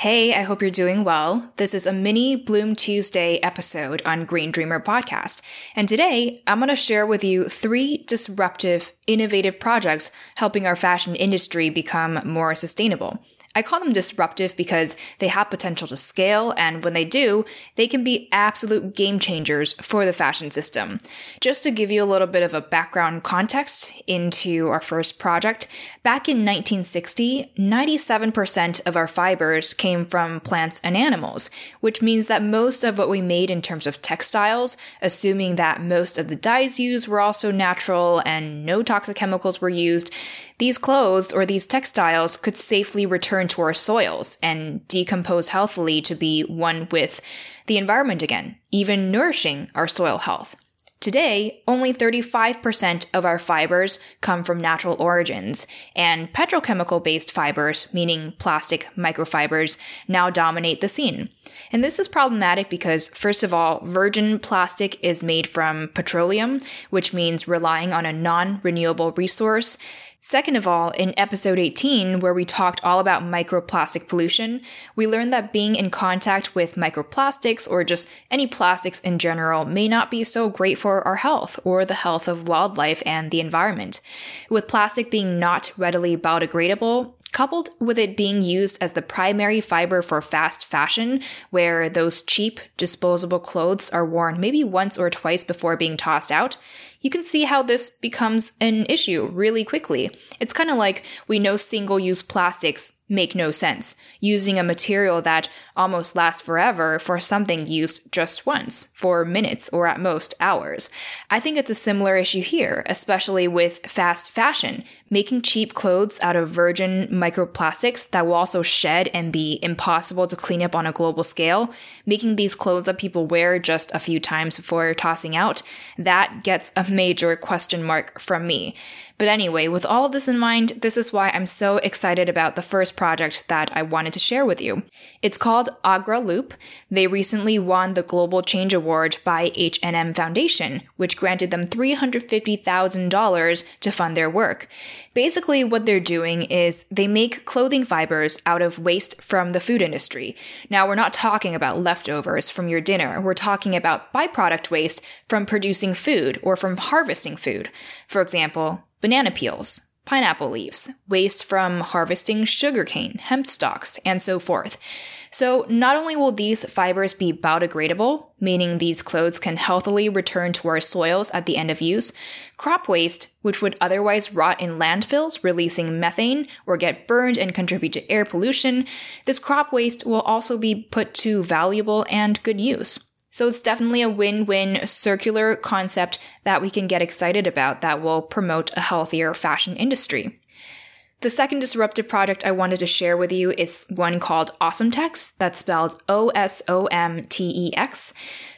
Hey, I hope you're doing well. This is a mini Bloom Tuesday episode on Green Dreamer podcast. And today I'm going to share with you three disruptive, innovative projects helping our fashion industry become more sustainable. I call them disruptive because they have potential to scale, and when they do, they can be absolute game changers for the fashion system. Just to give you a little bit of a background context into our first project, back in 1960, 97% of our fibers came from plants and animals, which means that most of what we made in terms of textiles, assuming that most of the dyes used were also natural and no toxic chemicals were used, these clothes or these textiles could safely return to our soils and decompose healthily to be one with the environment again, even nourishing our soil health. Today, only 35% of our fibers come from natural origins, and petrochemical based fibers, meaning plastic microfibers, now dominate the scene. And this is problematic because, first of all, virgin plastic is made from petroleum, which means relying on a non renewable resource. Second of all, in episode 18, where we talked all about microplastic pollution, we learned that being in contact with microplastics or just any plastics in general may not be so great for our health or the health of wildlife and the environment. With plastic being not readily biodegradable, coupled with it being used as the primary fiber for fast fashion, where those cheap, disposable clothes are worn maybe once or twice before being tossed out, you can see how this becomes an issue really quickly. It's kind of like we know single use plastics make no sense, using a material that almost lasts forever for something used just once, for minutes or at most hours. I think it's a similar issue here, especially with fast fashion, making cheap clothes out of virgin microplastics that will also shed and be impossible to clean up on a global scale, making these clothes that people wear just a few times before tossing out, that gets a major question mark from me. But anyway, with all of this in mind, this is why I'm so excited about the first project that I wanted to share with you. It's called Agraloop. They recently won the Global Change Award by H&M Foundation, which granted them $350,000 to fund their work. Basically, what they're doing is they make clothing fibers out of waste from the food industry. Now, we're not talking about leftovers from your dinner. We're talking about byproduct waste from producing food or from harvesting food. For example, banana peels, pineapple leaves, waste from harvesting sugarcane, hemp stalks, and so forth. So not only will these fibers be biodegradable, meaning these clothes can healthily return to our soils at the end of use, crop waste, which would otherwise rot in landfills, releasing methane or get burned and contribute to air pollution, this crop waste will also be put to valuable and good use. So it's definitely a win-win circular concept that we can get excited about that will promote a healthier fashion industry. The second disruptive project I wanted to share with you is one called OsomTex, that's spelled O S O M T E X.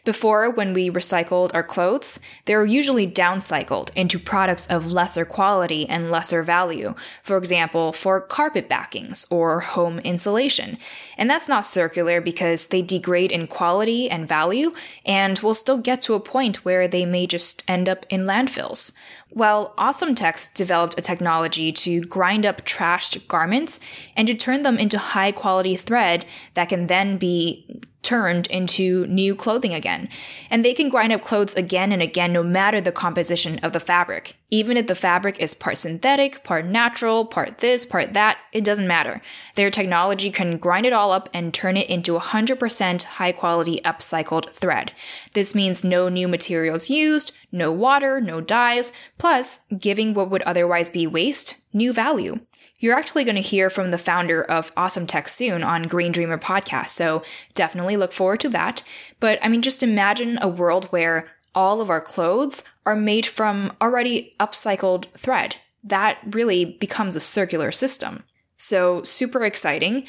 Before, when we recycled our clothes, they were usually downcycled into products of lesser quality and lesser value, for example, for carpet backings or home insulation. And that's not circular because they degrade in quality and value and will still get to a point where they may just end up in landfills. Well, OsomTex developed a technology to grind up trashed garments and to turn them into high quality thread that can then be turned into new clothing again. And they can grind up clothes again and again no matter the composition of the fabric. Even if the fabric is part synthetic, part natural, part this, part that, it doesn't matter. Their technology can grind it all up and turn it into 100% high quality upcycled thread. This means no new materials used, no water, no dyes, plus giving what would otherwise be waste new value. You're actually going to hear from the founder of OsomTex soon on Green Dreamer podcast, so definitely look forward to that. But I mean, just imagine a world where all of our clothes are made from already upcycled thread. That really becomes a circular system. So super exciting.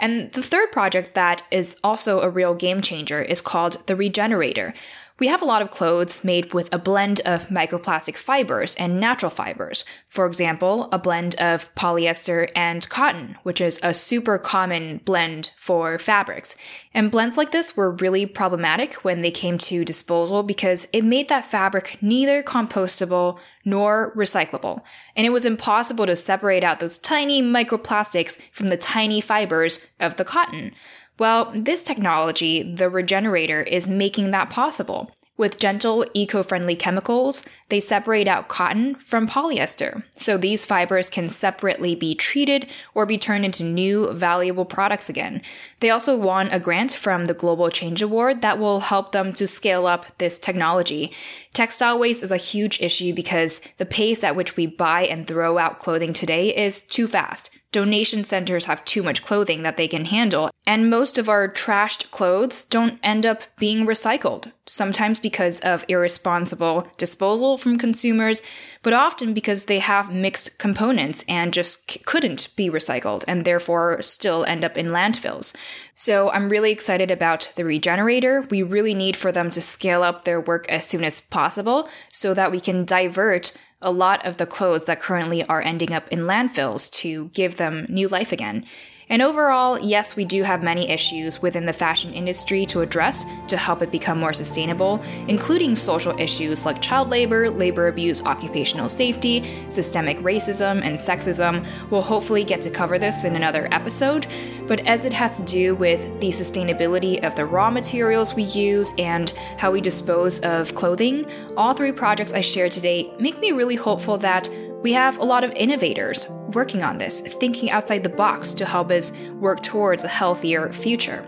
And the third project that is also a real game changer is called the Regenerator. We have a lot of clothes made with a blend of microplastic fibers and natural fibers. For example, a blend of polyester and cotton, which is a super common blend for fabrics. And blends like this were really problematic when they came to disposal because it made that fabric neither compostable nor recyclable. And it was impossible to separate out those tiny microplastics from the tiny fibers of the cotton. Well, this technology, the regenerator, is making that possible. With gentle, eco friendly chemicals, they separate out cotton from polyester. So these fibers can separately be treated or be turned into new, valuable products again. They also won a grant from the Global Change Award that will help them to scale up this technology. Textile waste is a huge issue because the pace at which we buy and throw out clothing today is too fast. Donation centers have too much clothing that they can handle, and most of our trashed clothes don't end up being recycled, sometimes because of irresponsible disposal from consumers, but often because they have mixed components and just c- couldn't be recycled and therefore still end up in landfills. So I'm really excited about the regenerator. We really need for them to scale up their work as soon as possible so that we can divert a lot of the clothes that currently are ending up in landfills to give them new life again. And overall, yes, we do have many issues within the fashion industry to address to help it become more sustainable, including social issues like child labor, labor abuse, occupational safety, systemic racism, and sexism. We'll hopefully get to cover this in another episode, but as it has to do with the sustainability of the raw materials we use and how we dispose of clothing, all three projects I shared today make me really hopeful that we have a lot of innovators working on this, thinking outside the box to help us work towards a healthier future.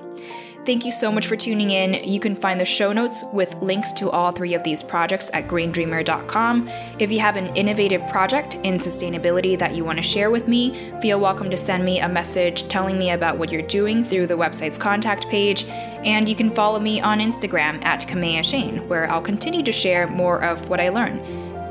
Thank you so much for tuning in. You can find the show notes with links to all three of these projects at greendreamer.com. If you have an innovative project in sustainability that you want to share with me, feel welcome to send me a message telling me about what you're doing through the website's contact page. And you can follow me on Instagram at Kamea Chayne, where I'll continue to share more of what I learn.